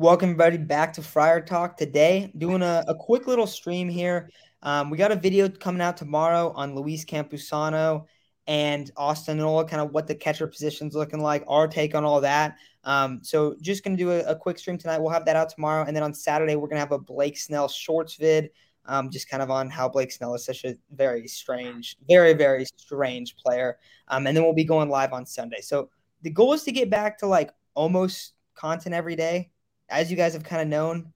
Welcome everybody back to Friar Talk today. Doing a, a quick little stream here. Um, we got a video coming out tomorrow on Luis Campusano and Austin Nola, kind of what the catcher position's looking like, our take on all that. Um, so just gonna do a, a, quick stream tonight. We'll have that out tomorrow, and then on Saturday we're gonna have a Blake Snell shorts vid, um, just kind of on how Blake Snell is such a very strange, very very strange player. Um, and then we'll be going live on Sunday. So the goal is to get back to like almost content every day as you guys have kind of known,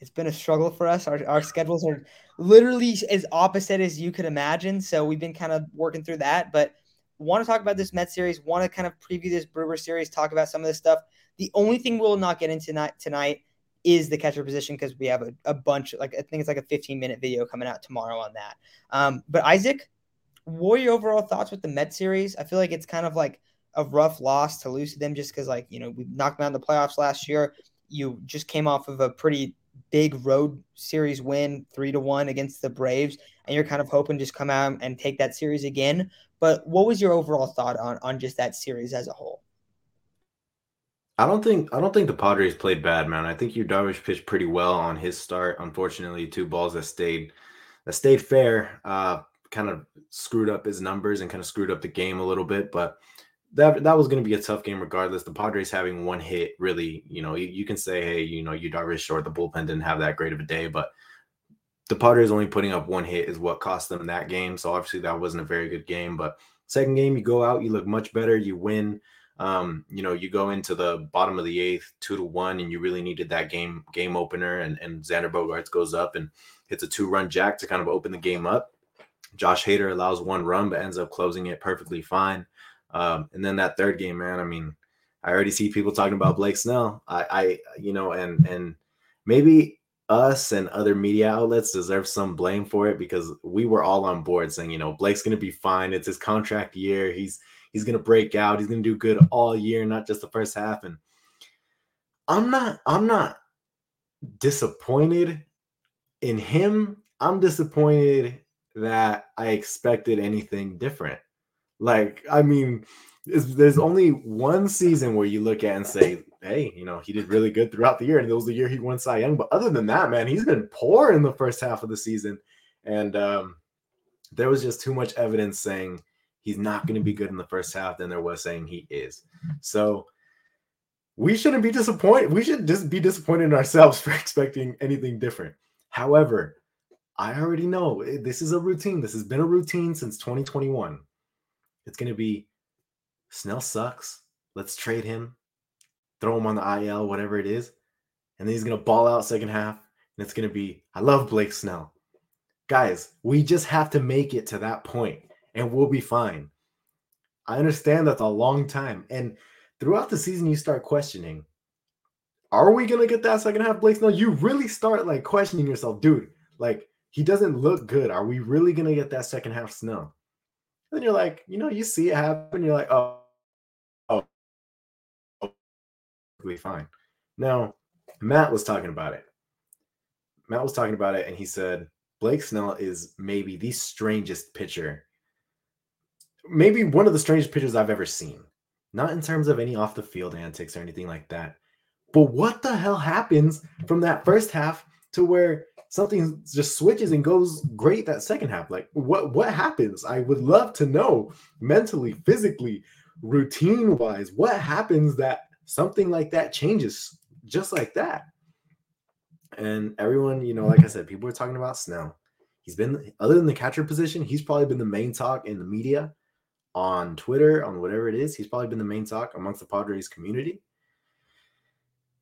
it's been a struggle for us. Our, our schedules are literally as opposite as you could imagine. So we've been kind of working through that. But want to talk about this Met series, want to kind of preview this Brewer series, talk about some of this stuff. The only thing we'll not get into tonight, tonight is the catcher position because we have a, a bunch, like I think it's like a 15 minute video coming out tomorrow on that. Um, but Isaac, what are your overall thoughts with the Met series? I feel like it's kind of like a rough loss to lose to them just because, like, you know, we knocked them out in the playoffs last year you just came off of a pretty big road series win, three to one against the Braves, and you're kind of hoping just come out and take that series again. But what was your overall thought on on just that series as a whole? I don't think I don't think the Padres played bad, man. I think Yu Darvish pitched pretty well on his start. Unfortunately, two balls that stayed that stayed fair, uh, kind of screwed up his numbers and kind of screwed up the game a little bit. But that that was going to be a tough game regardless. The Padres having one hit really, you know, you, you can say, hey, you know, Yu Darvish short, the bullpen didn't have that great of a day, but the Padres only putting up one hit is what cost them that game. So obviously that wasn't a very good game. But second game, you go out, you look much better, you win. Um, you know, you go into the bottom of the eighth, two to one, and you really needed that game game opener. And and Xander Bogaerts goes up and hits a two run jack to kind of open the game up. Josh Hader allows one run, but ends up closing it perfectly fine. Um, and then that third game, man, I mean, I already see people talking about Blake Snell. I, I, you know, and and maybe us and other media outlets deserve some blame for it because we were all on board saying, you know, Blake's gonna be fine. It's his contract year. He's he's gonna break out. He's gonna do good all year, not just the first half. And I'm not, I'm not disappointed in him. I'm disappointed that I expected anything different. Like, I mean, there's only one season where you look at and say, hey, you know, he did really good throughout the year, and it was the year he won Cy Young. But other than that, man, he's been poor in the first half of the season, and um, there was just too much evidence saying he's not going to be good in the first half than there was saying he is. So we shouldn't be disappointed. We should just be disappointed in ourselves for expecting anything different. However, I already know eh, this is a routine. This has been a routine since 2021. It's going to be Snell sucks. Let's trade him, throw him on the IL, whatever it is. And then he's going to ball out second half. And it's going to be, I love Blake Snell. Guys, we just have to make it to that point and we'll be fine. I understand that's a long time. And throughout the season, you start questioning are we going to get that second half Blake Snell? You really start like questioning yourself, dude. Like, he doesn't look good. Are we really going to get that second half Snell? Then you're like, you know, you see it happen. You're like, oh, oh, oh, fine. Now, Matt was talking about it. Matt was talking about it, and he said Blake Snell is maybe the strangest pitcher, maybe one of the strangest pitchers I've ever seen. Not in terms of any off the field antics or anything like that. But what the hell happens from that first half to where something just switches and goes great that second half. Like what what happens? I would love to know mentally, physically, routine wise, what happens that something like that changes just like that. And everyone, you know, like I said, people are talking about Snell. He's been other than the catcher position, he's probably been the main talk in the media, on Twitter, on whatever it is. He's probably been the main talk amongst the Padres community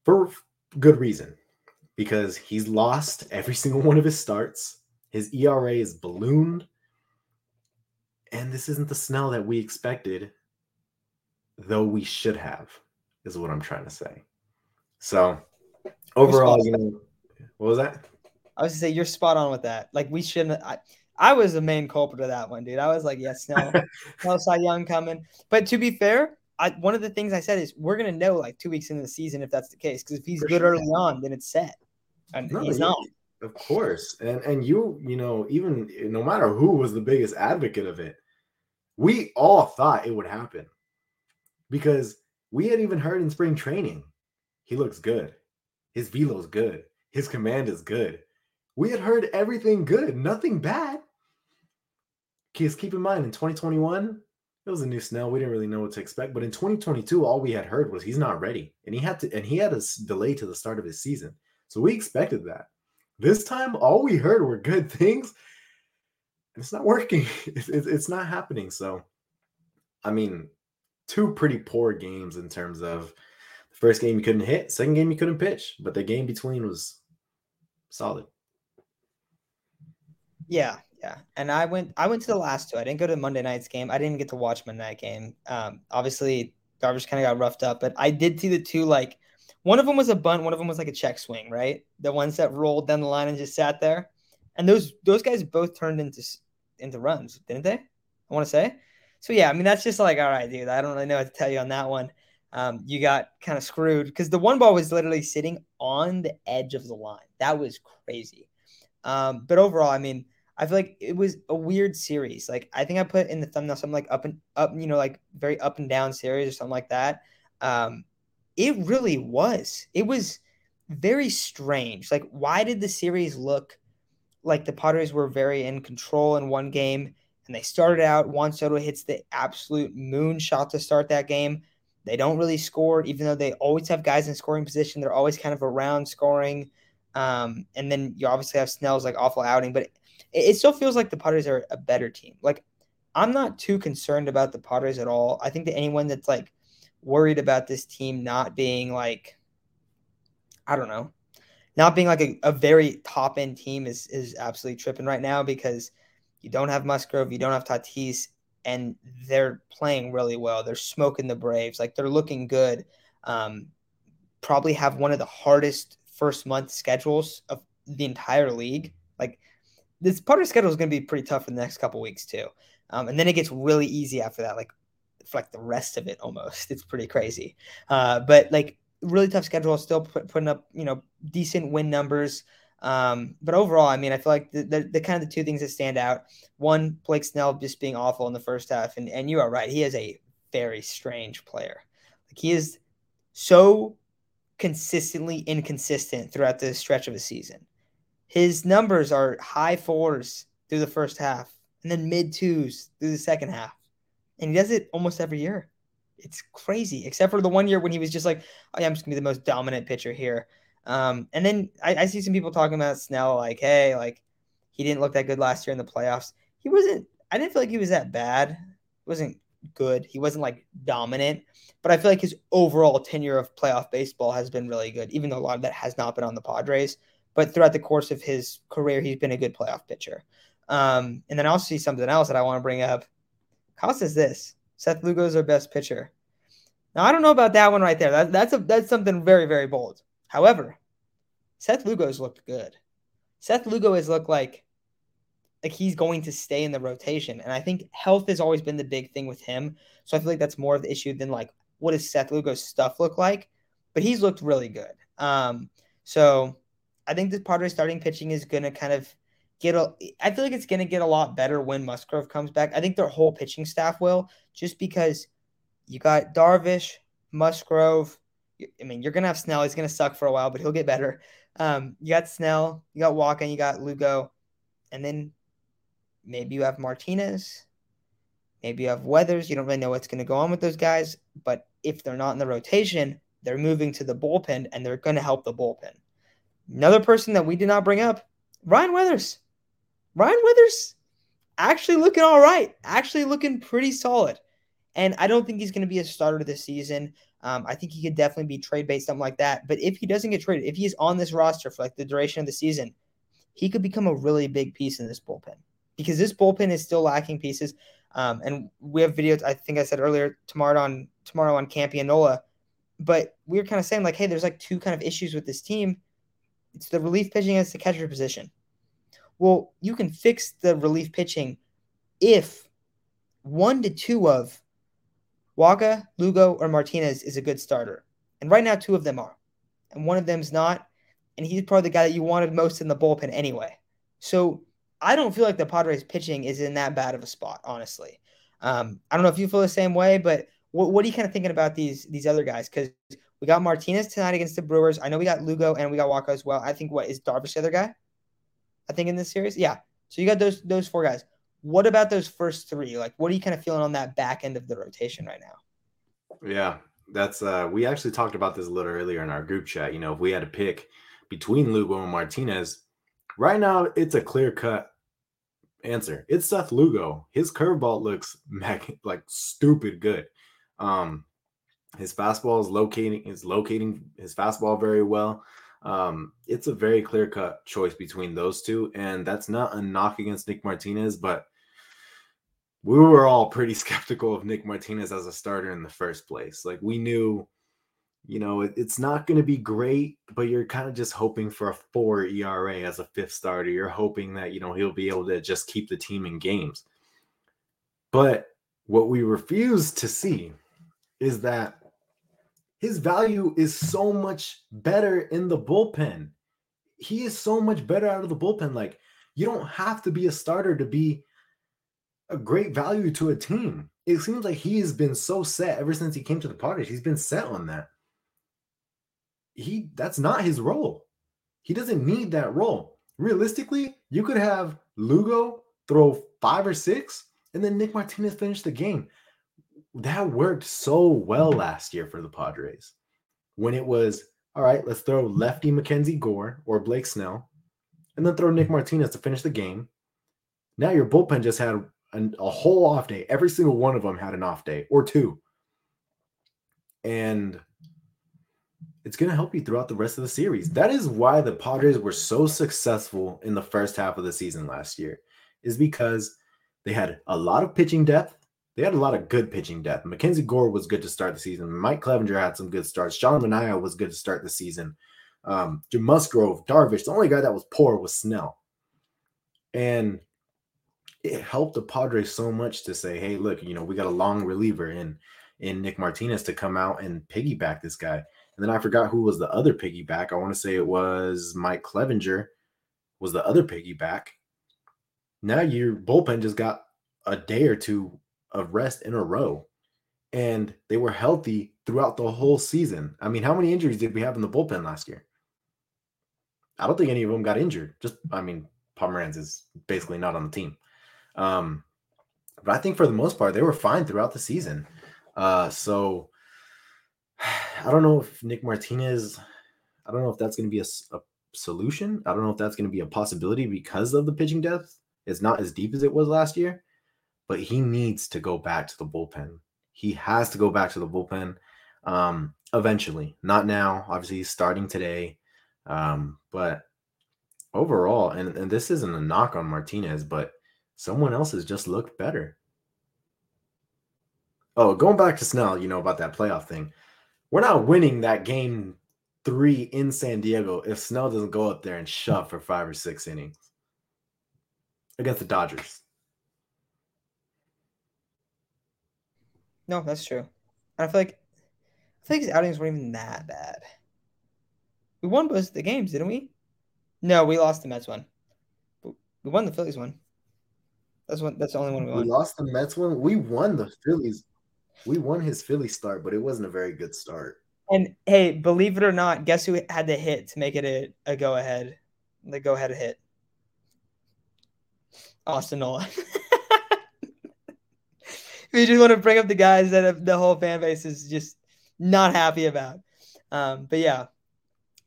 for good reason because he's lost every single one of his starts. His ERA is ballooned. And this isn't the Snell that we expected, though we should have, is what I'm trying to say. So overall, you know, what was that? I was to say you're spot on with that. Like we shouldn't. I, I was the main culprit of that one, dude. I was like, yes, no, no Cy Young coming. But to be fair, I, one of the things I said is we're gonna know like two weeks into the season if that's the case. Because if he's For good sure. early on, then it's set and no, he's not. Of course, and and you you know even no matter who was the biggest advocate of it, we all thought it would happen because we had even heard in spring training he looks good. His velo is good. His command is good. We had heard everything good, nothing bad. Kids, keep in mind in 2021, it was a new Snell. We didn't really know what to expect. But in 2022, all we had heard was he's not ready. And he had to, and he had a delay to the start of his season. So we expected that. This time, all we heard were good things. It's not working. It's, not happening. So, I mean, two pretty poor games in terms of the first game you couldn't hit, second game you couldn't pitch, but the game between was solid. Yeah, yeah, and I went. I went to the last two. I didn't go to Monday night's game. I didn't get to watch Monday night game. Um, obviously, Darvish kind of got roughed up, but I did see the two. Like, one of them was a bunt. One of them was like a check swing. Right, the ones that rolled down the line and just sat there. And those those guys both turned into into runs, didn't they? I want to say. So yeah, I mean that's just like all right, dude. I don't really know what to tell you on that one. Um, you got kind of screwed because the one ball was literally sitting on the edge of the line. That was crazy. Um, but overall, I mean, I feel like it was a weird series. Like I think I put in the thumbnail something like up and up, you know, like very up and down series or something like that. Um, it really was. It was very strange. Like, why did the series look like the Padres were very in control in one game? And they started out, Juan Soto hits the absolute moon shot to start that game. They don't really score, even though they always have guys in scoring position. They're always kind of around scoring. Um, and then you obviously have Snell's like awful outing, but it, it still feels like the Padres are a better team. Like I'm not too concerned about the Padres at all. I think that anyone that's like worried about this team not being like, I don't know, not being like a, a very top end team is is absolutely tripping right now because you don't have Musgrove, you don't have Tatis, and they're playing really well. They're smoking the Braves, like they're looking good. Um, probably have one of the hardest first month schedules of the entire league. Like this part of schedule is going to be pretty tough for the next couple weeks too. Um, and then it gets really easy after that, like for like the rest of it almost. It's pretty crazy. Uh, but like really tough schedule, still put, putting up you know decent win numbers. Um, but overall, I mean, I feel like the, the, the, kind of the two things that stand out. One, Blake Snell just being awful in the first half, and and you are right, he is a very strange player. Like he is so consistently inconsistent throughout the stretch of a season. His numbers are high fours through the first half and then mid twos through the second half. And he does it almost every year. It's crazy, except for the one year when he was just like, oh, yeah, I'm just to be the most dominant pitcher here. Um, and then I, I see some people talking about Snell, like, hey, like, he didn't look that good last year in the playoffs. He wasn't, I didn't feel like he was that bad. He wasn't good. He wasn't like dominant, but I feel like his overall tenure of playoff baseball has been really good, even though a lot of that has not been on the Padres. But throughout the course of his career, he's been a good playoff pitcher. Um, and then I also see something else that I want to bring up. Says this: Seth Lugo is our best pitcher. Now I don't know about that one right there. That, that's a that's something very very bold. However, Seth Lugo has looked good. Seth Lugo has looked like like he's going to stay in the rotation, and I think health has always been the big thing with him. So I feel like that's more of the issue than like what does Seth Lugo's stuff look like. But he's looked really good. Um, so I think the Padres starting pitching is going to kind of get a. I feel like it's going to get a lot better when Musgrove comes back. I think their whole pitching staff will, just because you got Darvish, Musgrove. I mean, you're going to have Snell. He's going to suck for a while, but he'll get better. Um, you got Snell, you got Wacha, you got Lugo, and then maybe you have Martinez. Maybe you have Weathers. You don't really know what's going to go on with those guys, but if they're not in the rotation, they're moving to the bullpen and they're going to help the bullpen. Another person that we did not bring up, Ryan Weathers. Ryan Weathers actually looking all right, actually looking pretty solid. And I don't think he's going to be a starter this season. Um, I think he could definitely be trade based, something like that. But if he doesn't get traded, if he's on this roster for like the duration of the season, he could become a really big piece in this bullpen because this bullpen is still lacking pieces. Um, and we have videos. I think I said earlier tomorrow on tomorrow on Campy and Nola, but we are kind of saying like, hey, there's like two kind of issues with this team it's the relief pitching as the catcher position. Well, you can fix the relief pitching if one to two of Wacha, Lugo, or Martinez is a good starter. And right now, two of them are. And one of them's not. And he's probably the guy that you wanted most in the bullpen anyway. So I don't feel like the Padres pitching is in that bad of a spot, honestly. Um, I don't know if you feel the same way, but what, what are you kind of thinking about these these other guys? Because We got Martinez tonight against the Brewers. I know we got Lugo and we got Wacha as well. I think what is Darvish the other guy? I think in this series, yeah. So you got those those four guys. What about those first three? Like, what are you kind of feeling on that back end of the rotation right now? Yeah, that's uh we actually talked about this a little earlier in our group chat. You know, if we had to pick between Lugo and Martinez, right now it's a clear cut answer. It's Seth Lugo. His curveball looks like stupid good. Um, his fastball is locating is locating his fastball very well. Um, it's a very clear cut choice between those two, and that's not a knock against Nick Martinez, but we were all pretty skeptical of Nick Martinez as a starter in the first place. Like we knew, you know, it, it's not going to be great, but you're kind of just hoping for a four ERA as a fifth starter. You're hoping that you know he'll be able to just keep the team in games. But what we refuse to see is that his value is so much better in the bullpen. He is so much better out of the bullpen. Like, you don't have to be a starter to be a great value to a team. It seems like he has been so set ever since he came to the Padres. He's been set on that. He that's not his role. He doesn't need that role. Realistically, you could have Lugo throw five or six, and then Nick Martinez finish the game that worked so well last year for the Padres when it was all right, let's throw lefty Mackenzie Gore or Blake Snell and then throw Nick Martinez to finish the game. Now your bullpen just had an, a whole off day. Every single one of them had an off day or two. And it's going to help you throughout the rest of the series. That is why the Padres were so successful in the first half of the season last year, is because they had a lot of pitching depth they had a lot of good pitching depth. Mackenzie Gore was good to start the season. Mike Clevinger had some good starts. Sean Manaea was good to start the season. Um, Jim Musgrove, Darvish, the only guy that was poor was Snell. And it helped the Padres so much to say, hey, look, you know, we got a long reliever in in Nick Martinez to come out and piggyback this guy. And then I forgot who was the other piggyback. I want to say it was Mike Clevinger was the other piggyback. Now your bullpen just got a day or two of rest in a row. And they were healthy throughout the whole season. I mean, how many injuries did we have in the bullpen last year? I don't think any of them got injured. Just, I mean, Pomeranz is basically not on the team. Um, but I think for the most part, they were fine throughout the season. Uh, so I don't know if Nick Martinez, I don't know if that's going to be a, a solution. I don't know if that's going to be a possibility because of the pitching depth. It's not as deep as it was last year but he needs to go back to the bullpen. He has to go back to the bullpen um, eventually. Not now. Obviously, he's starting today. Um, but overall, and, and this isn't a knock on Martinez, but someone else has just looked better. Oh, going back to Snell, you know, about that playoff thing. We're not winning that game three in San Diego if Snell doesn't go up there and shove for five or six innings against the Dodgers. No, that's true. And I feel like I feel like his outings weren't even that bad. We won both the games, didn't we? No, we lost the Mets one. We won the Phillies one. That's one. That's the only one we won. We lost the Mets one. We won the Phillies. We won his Philly start, but it wasn't a very good start. And hey, believe it or not, guess who had the hit to make it a, a go ahead? The go ahead hit. Austin Nola. we just want to bring up the guys that the whole fan base is just not happy about. Um, but yeah,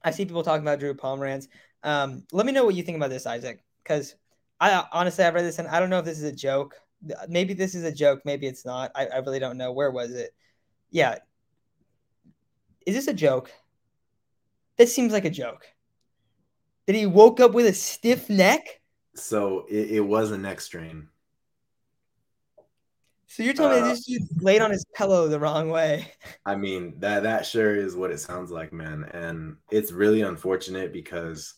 I see people talking about Drew Pomeranz. Um, let me know what you think about this, Isaac, because I honestly I've read this and I don't know if this is a joke. Maybe this is a joke. Maybe it's not. I, I really don't know. Where was it? Yeah. Is this a joke? This seems like a joke. That he woke up with a stiff neck. So it, it was a neck strain. So you're telling uh, me this dude laid on his pillow the wrong way? I mean that that sure is what it sounds like, man, and it's really unfortunate because,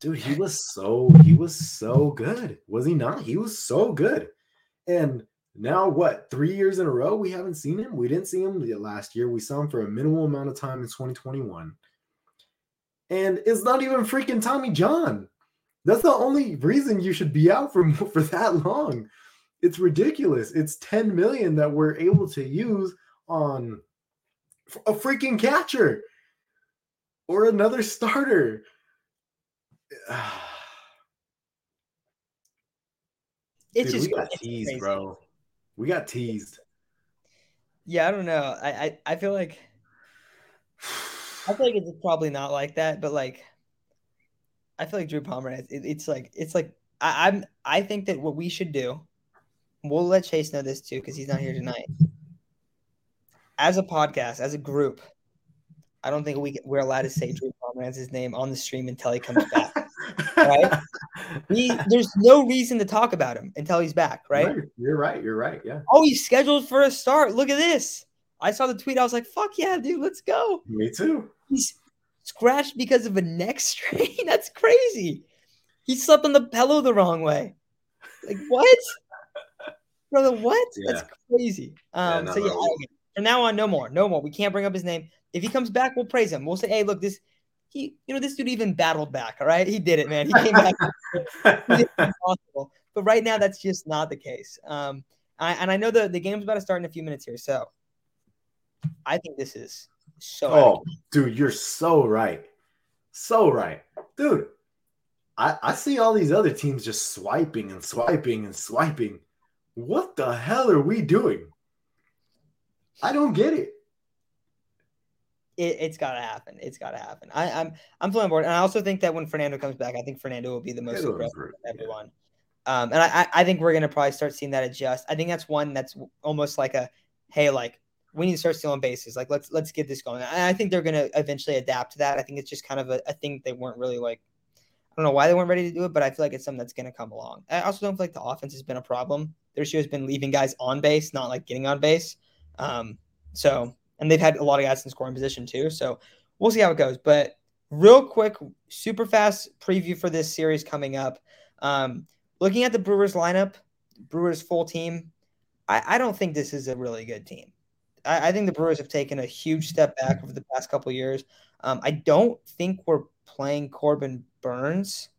dude, he was so he was so good, was he not? He was so good, and now what? Three years in a row we haven't seen him. We didn't see him last year. We saw him for a minimal amount of time in 2021, and it's not even freaking Tommy John. That's the only reason you should be out for for that long it's ridiculous. It's 10 million that we're able to use on a freaking catcher or another starter. It's Dude, just we got teased, crazy. bro. We got teased. Yeah, I don't know. I, I I feel like I feel like it's probably not like that, but like I feel like Drew Pomeranz. It, it's like it's like I, I'm. I think that what we should do. We'll let Chase know this too because he's not here tonight. As a podcast, as a group, I don't think we we're allowed to say Drew Pomeranz's name on the stream until he comes back. Right? We there's no reason to talk about him until he's back, right? Right, You're right. You're right. Yeah. Oh, he's scheduled for a start. Look at this. I saw the tweet. I was like, "Fuck yeah, dude, let's go." Me too. He's scratched because of a neck strain. That's crazy. He slept on the pillow the wrong way. Like what? Brother, what? That's crazy. Um, no, so yeah. I- from now on, no more, no more. We can't bring up his name. If he comes back, we'll praise him. We'll say, hey, look, this he, you know, this dude even battled back. All right, he did it, man. He came back. He did the impossible. But right now, that's just not the case. Um, I, and I know the the game's about to start in a few minutes here, so I think this is so. Oh, dude, you're so right. So right. Dude, I, I see all these other teams just swiping and swiping and swiping. What the hell are we doing? I don't get it. it, it's got to happen. It's got to happen. I, I'm I'm board, and I also think that when Fernando comes back, I think Fernando will be the most aggressive of yeah. everyone. Um, and I, I think we're gonna probably start seeing that adjust. I think that's one that's almost like a hey, like we need to start stealing bases. Like let's let's get this going. And I think they're gonna eventually adapt to that. I think it's just kind of a, a thing they weren't really like. I don't know why they weren't ready to do it, but I feel like it's something that's gonna come along. I also don't feel like the offense has been a problem. Their issue has been leaving guys on base, not like getting on base. Um, so and they've had a lot of guys in scoring position too. So we'll see how it goes. But real quick, super fast preview for this series coming up. Um, looking at the Brewers lineup, Brewers full team, I, I don't think this is a really good team. I, I think the Brewers have taken a huge step back over the past couple years. Um, I don't think we're playing Corbin Burnes.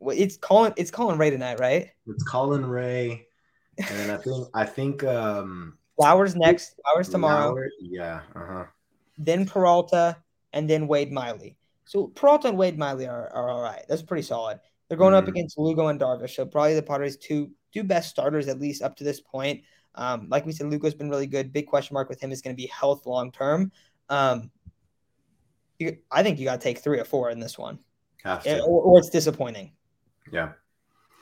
It's calling it's calling Ray tonight, right? It's Colin Rea. And I think I think um Flowers next, Flowers tomorrow. Lauer- yeah, uh-huh. then Peralta, and then Wade Miley. So Peralta and Wade Miley are, are all right. That's pretty solid. They're going up Mhm. against Lugo and Darvish, so probably the Padres two two best starters at least up to this point. Um, like we said, Lugo's been really good. Big question mark with him is going to be health long term. Um, you, I think you got to take three or four in this one, to. or, or it's disappointing. Yeah.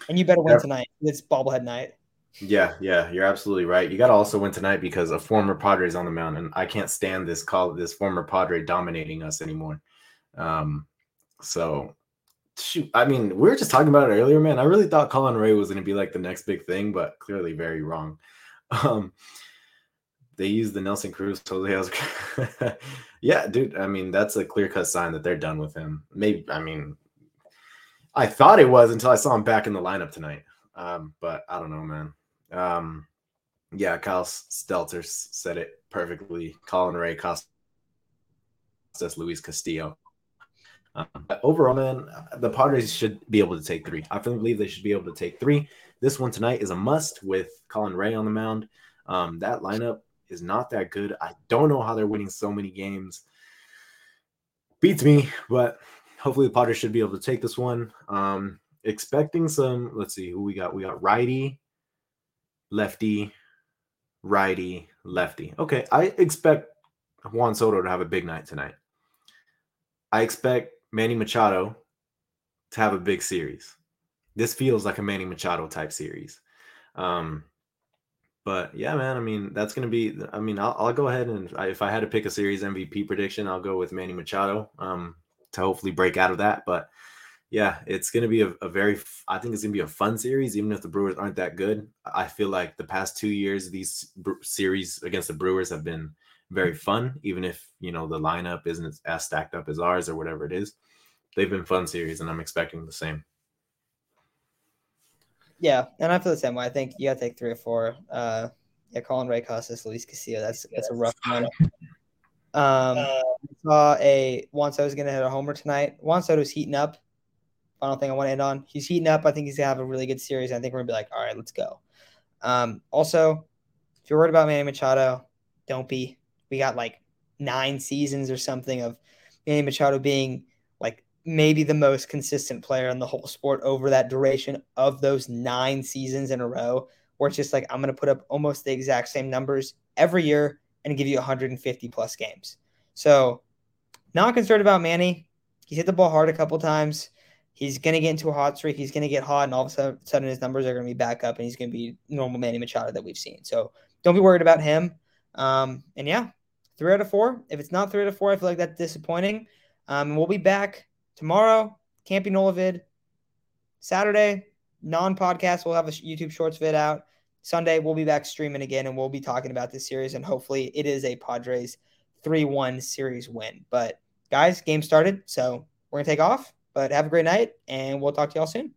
And you better win Yeah. tonight. It's bobblehead night. Yeah, yeah, you're absolutely right. You got to also win tonight because a former Padres on the mound, and I can't stand this call this former Padre dominating us anymore. Um, so shoot, I mean, we were just talking about it earlier, man. I really thought Colin Rea was going to be like the next big thing, but clearly very wrong. Um, they used the Nelson Cruz, totally. Oscar. yeah, dude. I mean, that's a clear cut sign that they're done with him. Maybe, I mean, I thought it was until I saw him back in the lineup tonight. Um, but I don't know, man. Um, yeah, Kyle Stelter said it perfectly. Colin Rea Costas Luis Castillo. Um, overall, man, the Padres should be able to take three. I firmly believe they should be able to take three. This one tonight is a must with Colin Rea on the mound. Um, that lineup is not that good. I don't know how they're winning so many games. Beats me, but hopefully the Padres should be able to take this one. Um, expecting some. Let's see who we got. We got righty, lefty, righty, lefty. Okay, I expect Juan Soto to have a big night tonight. I expect Manny Machado to have a big series. This feels like a Manny Machado type series. Um, but yeah, man, I mean, that's going to be, I mean, I'll, I'll go ahead and I- if I had to pick a series MVP prediction, I'll go with Manny Machado um, to hopefully break out of that. But yeah, it's going to be a, a very, I think it's going to be a fun series, even if the Brewers aren't that good. I feel like the past two years, these Bre- series against the Brewers have been very fun, even if, you know, the lineup isn't as stacked up as ours or whatever it is. They've been fun series, and I'm expecting the same. Yeah, and I feel the same way. I think you got to take three or four. Uh, yeah, Colin Rea Costas, Luis Castillo. That's that's a rough one. Um, I saw a Juan Soto's going to hit a homer tonight. Juan Soto's heating up. Final thing I want to end on. He's heating up. I think he's gonna have a really good series. I think we're gonna be like, all right, let's go. Um, also, if you're worried about Manny Machado, don't be. We got like nine seasons or something of Manny Machado being like maybe the most consistent player in the whole sport over that duration of those nine seasons in a row, where it's just like I'm to put up almost the exact same numbers every year and give you 150 plus games. So, not concerned about Manny. He's hit the ball hard a couple times. He's going to get into a hot streak. He's going to get hot, and all of a sudden his numbers are going to be back up, and he's going to be normal Manny Machado that we've seen. So, don't be worried about him. Um, and yeah, three out of four. If it's not three out of four, I feel like that's disappointing. Um, we'll be back tomorrow. Be Nolavid. Saturday, non podcast. We'll have a YouTube Shorts vid out. Sunday, we'll be back streaming again and we'll be talking about this series. And hopefully, it is a Padres 3 1 series win. But guys, game started. So we're going to take off. But have a great night and we'll talk to y'all soon.